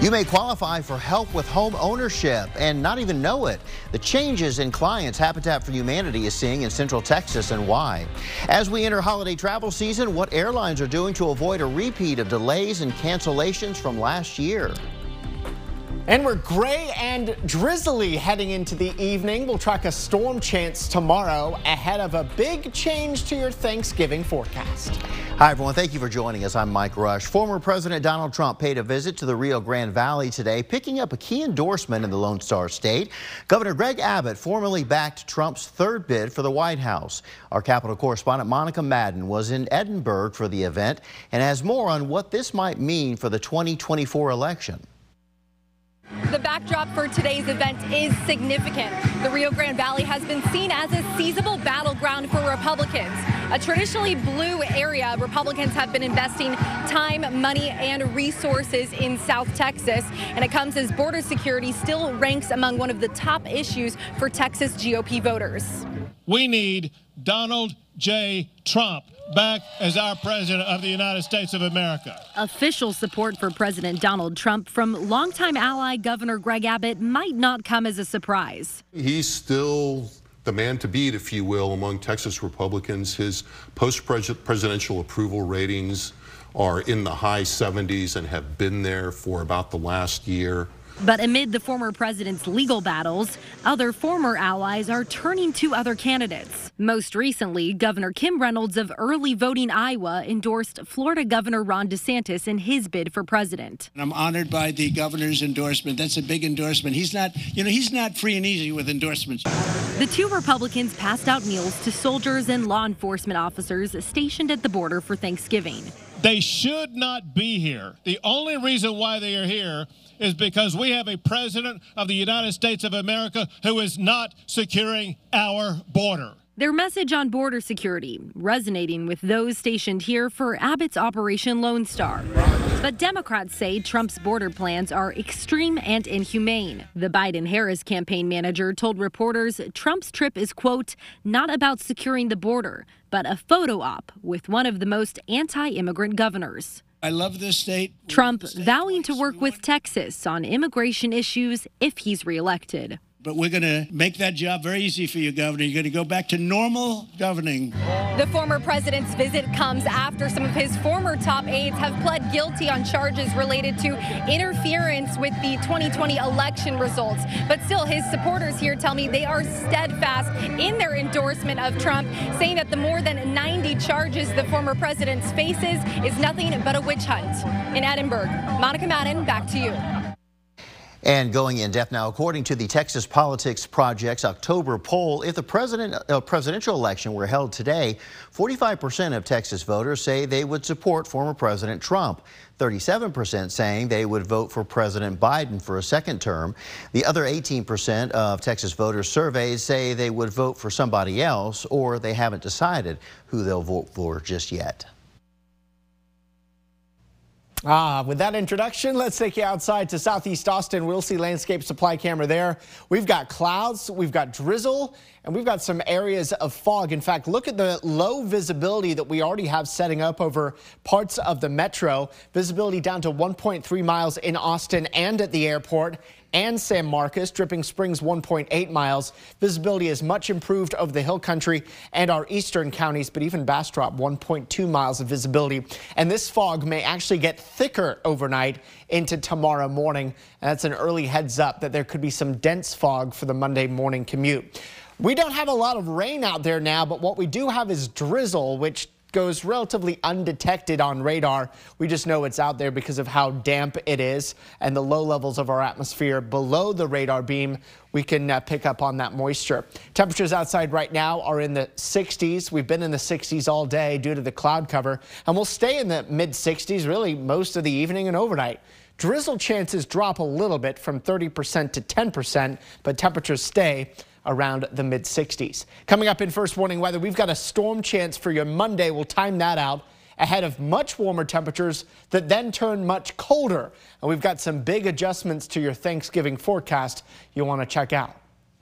You may qualify for help with home ownership and not even know it. The changes in clients Habitat for Humanity is seeing in Central Texas and why. As we enter holiday travel season, what airlines are doing to avoid a repeat of delays and cancellations from last year. And we're gray and drizzly heading into the evening. We'll track a storm chance tomorrow ahead of a big change to your Thanksgiving forecast. Hi, everyone. Thank you for joining us. I'm Mike Rush. Former President Donald Trump paid a visit to the Rio Grande Valley today, picking up a key endorsement in the Lone Star State. Governor Greg Abbott formally backed Trump's third bid for the White House. Our Capitol correspondent Monica Madden was in Edinburg for the event and has more on what this might mean for the 2024 election. The backdrop for today's event is significant. The Rio Grande Valley has been seen as a seizable battleground for Republicans. A traditionally blue area, Republicans have been investing time, money, and resources in South Texas. And it comes as border security still ranks among one of the top issues for Texas GOP voters. We need Donald J. Trump back as our president of the United States of America. Official support for President Donald Trump from longtime ally Governor Greg Abbott might not come as a surprise. He's still the man to beat, if you will, among Texas Republicans. His post presidential approval ratings are in the high 70s and have been there for about the last year. But amid the former president's legal battles, other former allies are turning to other candidates. Most recently, Governor Kim Reynolds of early voting Iowa endorsed Florida Governor Ron DeSantis in his bid for president. I'm honored by the governor's endorsement. That's a big endorsement. He's not, you know, he's not free and easy with endorsements. The two Republicans passed out meals to soldiers and law enforcement officers stationed at the border for Thanksgiving. They should not be here. The only reason why they are here is because we have a president of the United States of America who is not securing our border. Their message on border security resonating with those stationed here for Abbott's Operation Lone Star. But Democrats say Trump's border plans are extreme and inhumane. The Biden Harris campaign manager told reporters Trump's trip is, quote, not about securing the border, but a photo op with one of the most anti immigrant governors. I love this state. Trump vowing to work with Texas on immigration issues if he's reelected. But we're going to make that job very easy for you, Governor. You're going to go back to normal governing. The former president's visit comes after some of his former top aides have pled guilty on charges related to interference with the 2020 election results. But still, his supporters here tell me they are steadfast in their endorsement of Trump, saying that the more than 90 charges the former president faces is nothing but a witch hunt. In Edinburg, Monica Madden, back to you. And going in depth now, according to the Texas Politics Project's October poll, if the president, uh, presidential election were held today, 45% of Texas voters say they would support former President Trump. 37% saying they would vote for President Biden for a second term. The other 18% of Texas voters surveyed say they would vote for somebody else or they haven't decided who they'll vote for just yet. Ah, with that introduction, let's take you outside to southeast Austin. We'll see landscape supply camera there. We've got clouds, we've got drizzle, and we've got some areas of fog. In fact, look at the low visibility that we already have setting up over parts of the metro. Visibility down to 1.3 miles in Austin and at the airport and San Marcos. Dripping Springs 1.8 miles. Visibility is much improved over the hill country and our eastern counties, but even Bastrop 1.2 miles of visibility. And this fog may actually get thicker overnight into tomorrow morning. And that's an early heads up that there could be some dense fog for the Monday morning commute. We don't have a lot of rain out there now, but what we do have is drizzle, which goes relatively undetected on radar. We just know it's out there because of how damp it is and the low levels of our atmosphere below the radar beam. We can uh, pick up on that moisture. Temperatures outside right now are in the 60s. We've been in the 60s all day due to the cloud cover, and we'll stay in the mid 60s really most of the evening and overnight. Drizzle chances drop a little bit from 30% to 10%, but temperatures stay around the mid 60s. Coming up in first warning weather, we've got a storm chance for your Monday. We'll time that out ahead of much warmer temperatures that then turn much colder. And we've got some big adjustments to your Thanksgiving forecast you'll want to check out.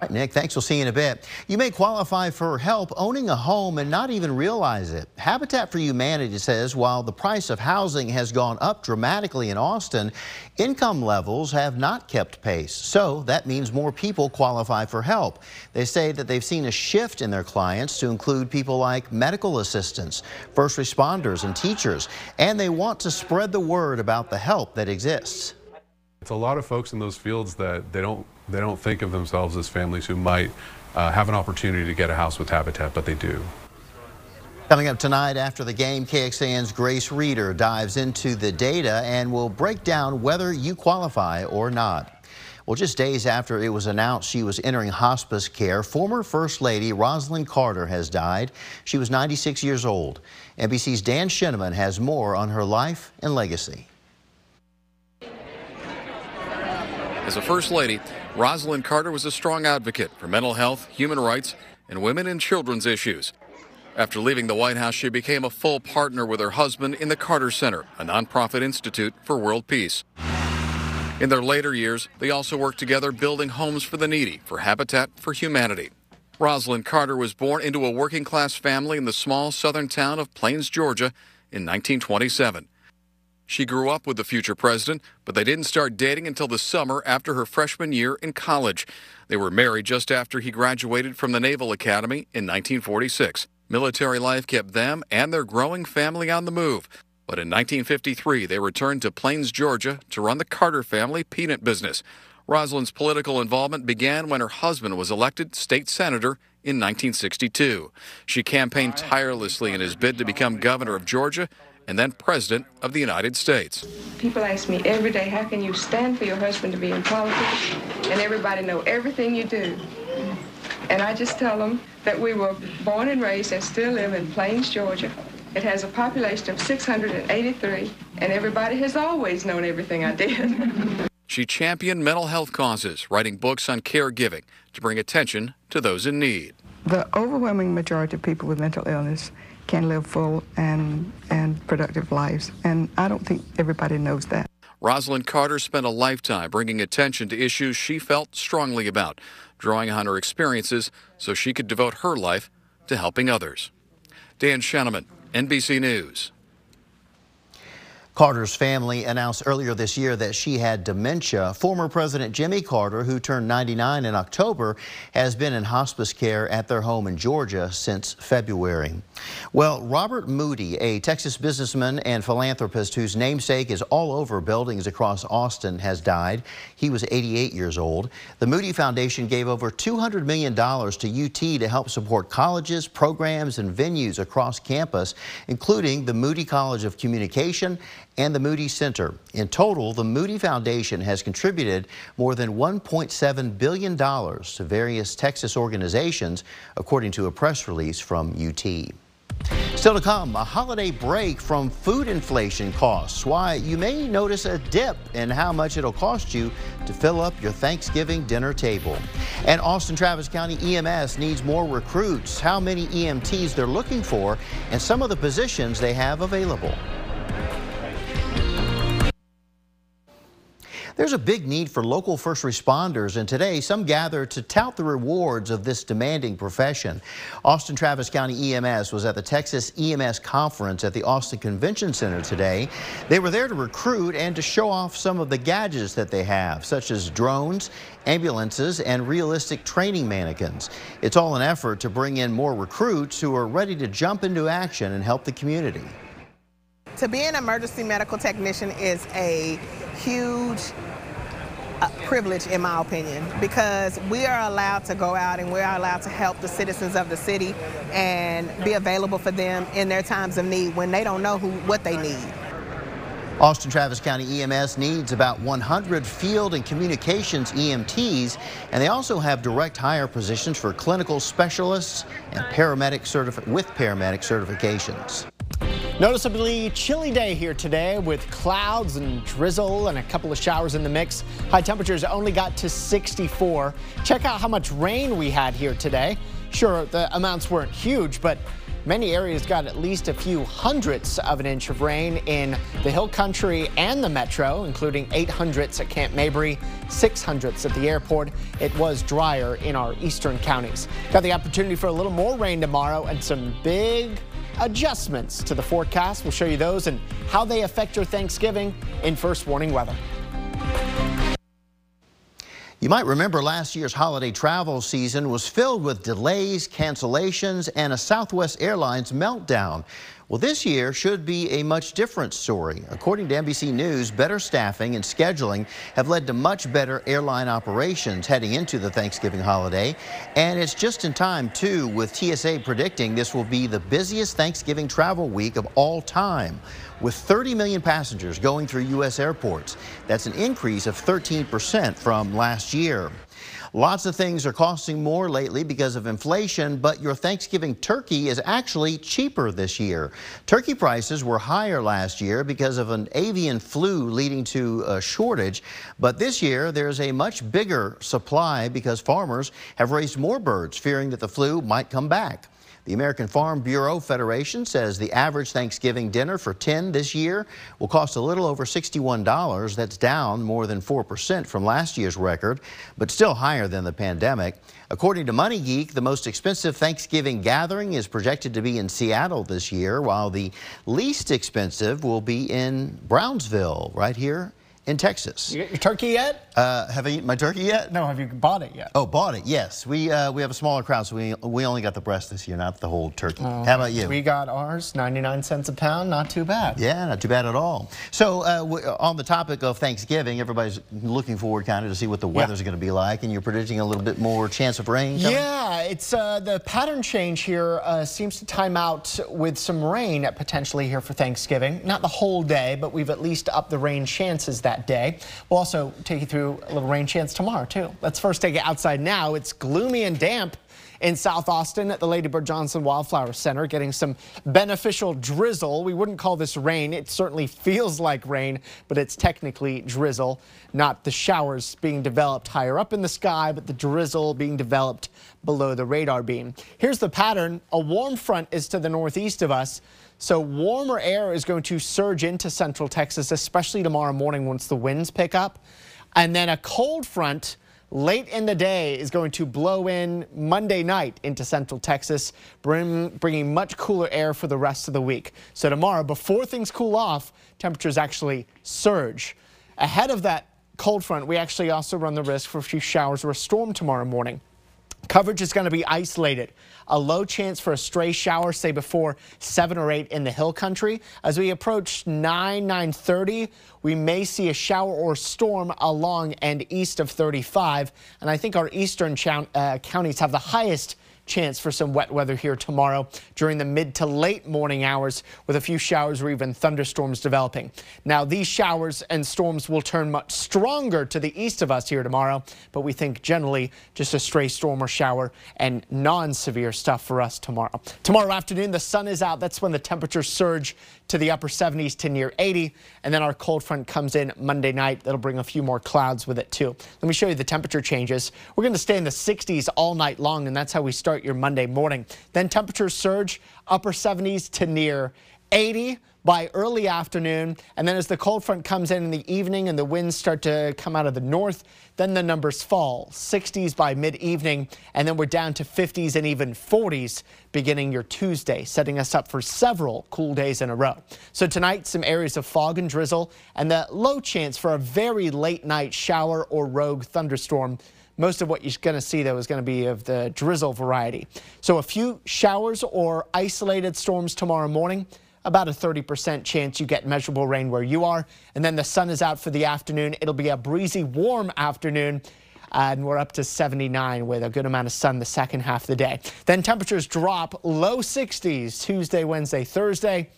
Right, Nick, thanks. We'll see you in a bit. You may qualify for help owning a home and not even realize it. Habitat for Humanity says while the price of housing has gone up dramatically in Austin, income levels have not kept pace. So that means more people qualify for help. They say that they've seen a shift in their clients to include people like medical assistants, first responders, and teachers, and they want to spread the word about the help that exists. It's a lot of folks in those fields that they don't they don't think of themselves as families who might uh, have an opportunity to get a house with Habitat, but they do. Coming up tonight after the game, KXAN's Grace Reader dives into the data and will break down whether you qualify or not. Well, just days after it was announced she was entering hospice care, former First Lady Rosalynn Carter has died. She was 96 years old. NBC's Dan Scheneman has more on her life and legacy. As a First Lady, Rosalynn Carter was a strong advocate for mental health, human rights, and women and children's issues. After leaving the White House, she became a full partner with her husband in the Carter Center, a nonprofit institute for world peace. In their later years, they also worked together building homes for the needy for Habitat for Humanity. Rosalynn Carter was born into a working class family in the small southern town of Plains, Georgia in 1927. She grew up with the future president, but they didn't start dating until the summer after her freshman year in college. They were married just after he graduated from the Naval Academy in 1946. Military life kept them and their growing family on the move. But in 1953, they returned to Plains, Georgia to run the Carter family peanut business. Rosalynn's political involvement began when her husband was elected state senator in 1962. She campaigned tirelessly in his bid to become governor of Georgia and then President of the United States. People ask me every day, how can you stand for your husband to be in politics and everybody know everything you do? And I just tell them that we were born and raised and still live in Plains, Georgia. It has a population of 683, and everybody has always known everything I did. she championed mental health causes, writing books on caregiving to bring attention to those in need. The overwhelming majority of people with mental illness can live full and, and productive lives. And I don't think everybody knows that. Rosalynn Carter spent a lifetime bringing attention to issues she felt strongly about, drawing on her experiences so she could devote her life to helping others. Dan Scheneman, NBC News. Carter's family announced earlier this year that she had dementia. Former President Jimmy Carter, who turned 99 in October, has been in hospice care at their home in Georgia since February. Well, Robert Moody, a Texas businessman and philanthropist whose namesake is all over buildings across Austin, has died. He was 88 years old. The Moody Foundation gave over $200 million to UT to help support colleges, programs, and venues across campus, including the Moody College of Communication and the Moody Center. In total, the Moody Foundation has contributed more than $1.7 billion to various Texas organizations, according to a press release from UT. Still to come, a holiday break from food inflation costs. Why you may notice a dip in how much it'll cost you to fill up your Thanksgiving dinner table. And Austin Travis County EMS needs more recruits, how many EMTs they're looking for, and some of the positions they have available. There's a big need for local first responders, and today some gather to tout the rewards of this demanding profession. Austin Travis County EMS was at the Texas EMS Conference at the Austin Convention Center today. They were there to recruit and to show off some of the gadgets that they have, such as drones, ambulances, and realistic training mannequins. It's all an effort to bring in more recruits who are ready to jump into action and help the community. To be an emergency medical technician is a huge uh, privilege, in my opinion, because we are allowed to go out and we're allowed to help the citizens of the city and be available for them in their times of need when they don't know who what they need. Austin Travis County EMS needs about 100 field and communications EMTs, and they also have direct hire positions for clinical specialists and paramedic with paramedic certifications. Noticeably chilly day here today with clouds and drizzle and a couple of showers in the mix. High temperatures only got to 64. Check out how much rain we had here today. Sure, the amounts weren't huge, but Many areas got at least a few hundredths of an inch of rain in the hill country and the metro, including eight hundredths at Camp Mabry, six hundredths at the airport. It was drier in our eastern counties. Got the opportunity for a little more rain tomorrow and some big adjustments to the forecast. We'll show you those and how they affect your Thanksgiving in First Warning Weather. You might remember last year's holiday travel season was filled with delays, cancellations, and a Southwest Airlines meltdown. Well, this year should be a much different story. According to NBC News, better staffing and scheduling have led to much better airline operations heading into the Thanksgiving holiday. And it's just in time, too, with TSA predicting this will be the busiest Thanksgiving travel week of all time. With 30 million passengers going through U.S. airports, that's an increase of 13% from last year. Lots of things are costing more lately because of inflation, but your Thanksgiving turkey is actually cheaper this year. Turkey prices were higher last year because of an avian flu leading to a shortage, but this year there's a much bigger supply because farmers have raised more birds fearing that the flu might come back. The American Farm Bureau Federation says the average Thanksgiving dinner for 10 this year will cost a little over $61. That's down more than 4% from last year's record, but still higher than the pandemic. According to MoneyGeek, the most expensive Thanksgiving gathering is projected to be in Seattle this year, while the least expensive will be in Brownsville, right here in Texas. You get your turkey yet? Uh, have I eaten my turkey yet? No, have you bought it yet? Oh, bought it, yes. We uh, we have a smaller crowd, so we, we only got the breast this year, not the whole turkey. Oh, How about you? We got ours, 99 cents a pound, not too bad. Yeah, not too bad at all. So uh, on the topic of Thanksgiving, everybody's looking forward kind of to see what the weather's yeah. going to be like, and you're predicting a little bit more chance of rain coming? Yeah, it's uh, the pattern change here uh, seems to time out with some rain potentially here for Thanksgiving. Not the whole day, but we've at least upped the rain chances that day. We'll also take you through a little rain chance tomorrow, too. Let's first take it outside now. It's gloomy and damp in South Austin at the Lady Bird Johnson Wildflower Center, getting some beneficial drizzle. We wouldn't call this rain. It certainly feels like rain, but it's technically drizzle, not the showers being developed higher up in the sky, but the drizzle being developed below the radar beam. Here's the pattern. A warm front is to the northeast of us. So warmer air is going to surge into central Texas, especially tomorrow morning once the winds pick up. And then a cold front late in the day is going to blow in Monday night into central Texas, bring, bringing much cooler air for the rest of the week. So tomorrow, before things cool off, temperatures actually surge. Ahead of that cold front, we actually also run the risk for a few showers or a storm tomorrow morning. Coverage is going to be isolated. A low chance for a stray shower, say before 7 or 8 in the hill country. As we approach 9, 9.30, we may see a shower or storm along and east of 35. And I think our eastern uh, counties have the highest chance for some wet weather here tomorrow during the mid to late morning hours with a few showers or even thunderstorms developing. Now these showers and storms will turn much stronger to the east of us here tomorrow, but we think generally just a stray storm or shower and non-severe stuff for us tomorrow. Tomorrow afternoon, the sun is out. That's when the temperatures surge to the upper 70s to near 80. And then our cold front comes in Monday night. That'll bring a few more clouds with it too. Let me show you the temperature changes. We're going to stay in the 60s all night long, and that's how we start your Monday morning. Then temperatures surge upper 70s to near 80 by early afternoon. And then as the cold front comes in in the evening and the winds start to come out of the north, then the numbers fall 60s by mid evening. And then we're down to 50s and even 40s beginning your Tuesday, setting us up for several cool days in a row. So tonight, some areas of fog and drizzle and the low chance for a very late night shower or rogue thunderstorm. Most of what you're going to see, though, is going to be of the drizzle variety. So a few showers or isolated storms tomorrow morning about a 30% chance you get measurable rain where you are. And then the sun is out for the afternoon. It'll be a breezy, warm afternoon. And we're up to 79 with a good amount of sun the second half of the day. Then temperatures drop low 60s Tuesday, Wednesday, Thursday.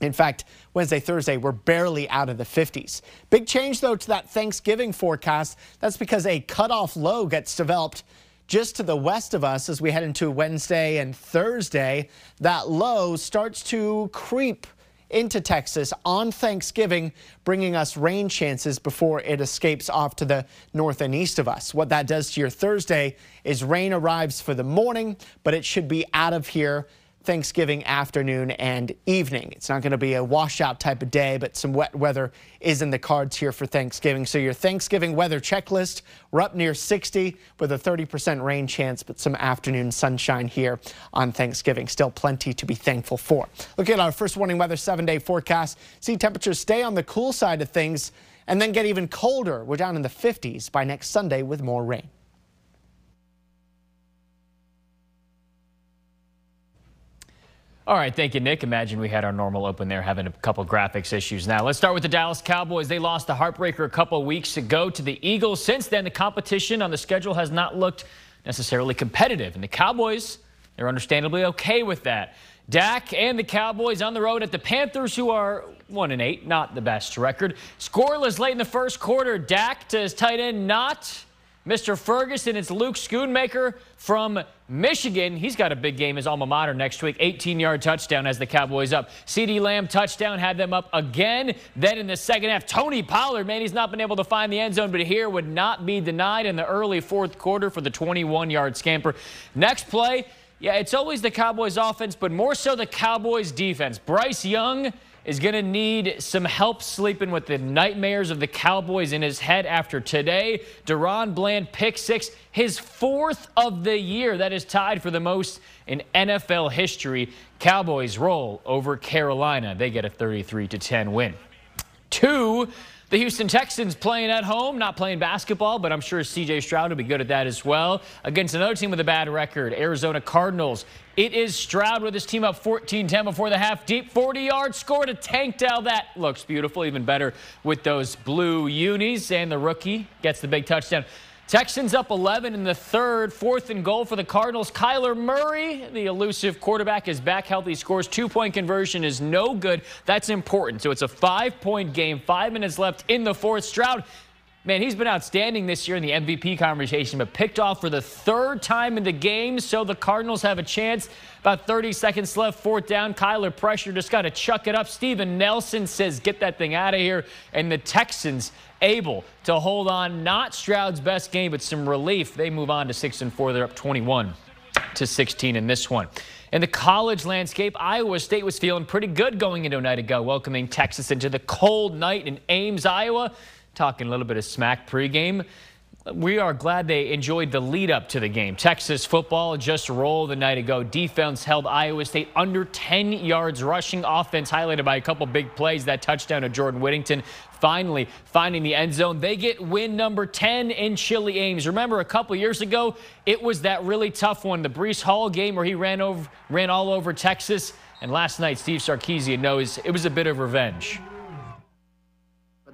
In fact, Wednesday, Thursday, we're barely out of the 50s. Big change, though, to that Thanksgiving forecast. That's because a cutoff low gets developed just to the west of us as we head into Wednesday and Thursday. That low starts to creep into Texas on Thanksgiving, bringing us rain chances before it escapes off to the north and east of us. What that does to your Thursday is rain arrives for the morning, but it should be out of here Thanksgiving afternoon and evening. It's not going to be a washout type of day, but some wet weather is in the cards here for Thanksgiving. So your Thanksgiving weather checklist, we're up near 60 with a 30% rain chance, but some afternoon sunshine here on Thanksgiving. Still plenty to be thankful for. Look at our first warning weather seven day forecast. See temperatures stay on the cool side of things and then get even colder. We're down in the 50s by next Sunday with more rain. All right, thank you, Nick. Imagine we had our normal open there having a couple graphics issues. Now, let's start with the Dallas Cowboys. They lost the heartbreaker a couple weeks ago to the Eagles. Since then, the competition on the schedule has not looked necessarily competitive, and the Cowboys, they're understandably okay with that. Dak and the Cowboys on the road at the Panthers, who are 1 and 8, not the best record. Scoreless late in the first quarter. Dak to his tight end, not Mr. Ferguson, it's Luke Schoonmaker from Michigan. He's got a big game, his alma mater next week. 18-yard touchdown as the Cowboys up. CeeDee Lamb touchdown had them up again. Then in the second half, Tony Pollard, man, he's not been able to find the end zone, but here would not be denied in the early fourth quarter for the 21-yard scamper. Next play, yeah, it's always the Cowboys offense, but more so the Cowboys defense. Bryce Young is going to need some help sleeping with the nightmares of the Cowboys in his head after today. DaRon Bland pick six, his fourth of the year. That is tied for the most in NFL history. Cowboys roll over Carolina. They get a 33 10 win. Two, the Houston Texans playing at home, not playing basketball, but I'm sure CJ Stroud will be good at that as well. Against another team with a bad record, Arizona Cardinals. It is Stroud with his team up 14-10 before the half. Deep 40-yard score to Tank Dell. That looks beautiful, even better with those blue unis. And the rookie gets the big touchdown. Texans up 11 in the third, fourth and goal for the Cardinals. Kyler Murray, the elusive quarterback, is back healthy. Scores two-point conversion is no good. That's important. So it's a five-point game. Five minutes left in the fourth. Stroud Man, he's been outstanding this year in the MVP conversation, but picked off for the third time in the game, so the Cardinals have a chance. About 30 seconds left, fourth down. Kyler pressure, just got to chuck it up. Steven Nelson says, get that thing out of here. And the Texans able to hold on. Not Stroud's best game, but some relief. They move on to 6 and 4. They're up 21 to 16 in this one. In the college landscape, Iowa State was feeling pretty good going into a night ago, welcoming Texas into the cold night in Ames, Iowa talking a little bit of smack pregame. We are glad they enjoyed the lead up to the game. Texas football just rolled the night ago. Defense held Iowa State under 10 yards rushing. Offense highlighted by a couple big plays. That touchdown of Jordan Whittington finally finding the end zone. They get win number 10 in Chili Ames. Remember a couple years ago, it was that really tough one, the Breece Hall game where he ran over, ran all over Texas. And last night, Steve Sarkisian knows it was a bit of revenge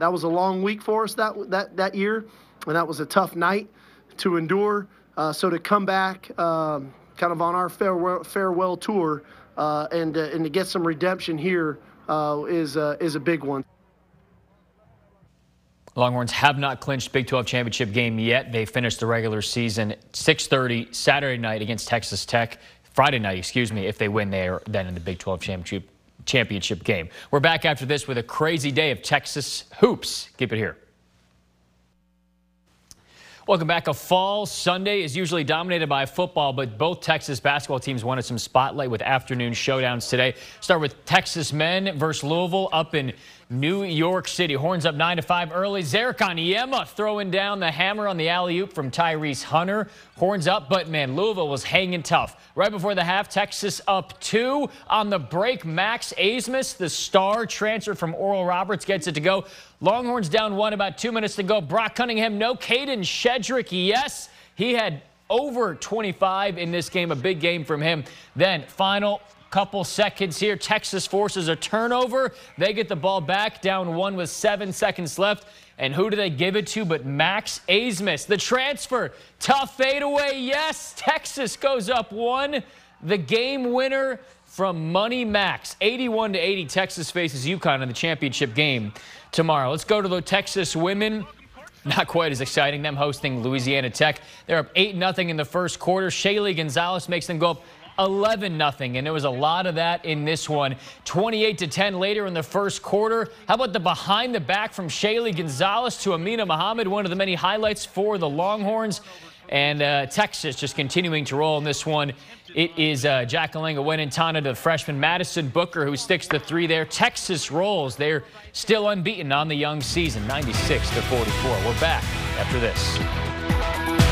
that was a long week for us that that that year, and that was a tough night to endure. Uh, so to come back, um, kind of on our farewell farewell tour, uh, and uh, and to get some redemption here uh, is uh, is a big one. Longhorns have not clinched Big 12 championship game yet. They finished the regular season 6:30 Saturday night against Texas Tech. Friday night, excuse me. If they win, they are then in the Big 12 championship championship game. We're back after this with a crazy day of Texas hoops. Keep it here. Welcome back. A fall Sunday is usually dominated by football, but both Texas basketball teams wanted some spotlight with afternoon showdowns today. Start with Texas men versus Louisville up in New York City. Horns up 9 to 5 early. Ze'Rik Onyema throwing down the hammer on the alley oop from Tyrese Hunter. Horns up, but man, Louisville was hanging tough. Right before the half, Texas up two. On the break, Max Abmas, the star transfer from Oral Roberts, gets it to go. Longhorns down one, about two minutes to go. Brock Cunningham, no. Kadin Shedrick, yes. He had over 25 in this game, a big game from him. Then final Couple seconds here. Texas forces a turnover. They get the ball back, down one with seven seconds left. And who do they give it to but Max Abmas, the transfer. Tough fadeaway. Yes, Texas goes up one. The game winner from Money Max. 81 to 80. Texas faces UConn in the championship game tomorrow. Let's go to the Texas women. Not quite as exciting. Them hosting Louisiana Tech. They're up 8 0 in the first quarter. Shaylee Gonzalez makes them go up 11 nothing, and there was a lot of that in this one. 28 to 10 later in the first quarter. How about the behind the back from Shaylee Gonzalez to Amina Muhammad, one of the many highlights for the Longhorns. And uh, Texas just continuing to roll in this one. It is uh, Jack Alinga to the freshman Madison Booker, who sticks the three there. Texas rolls. They're still unbeaten on the young season, 96 to 44. We're back after this.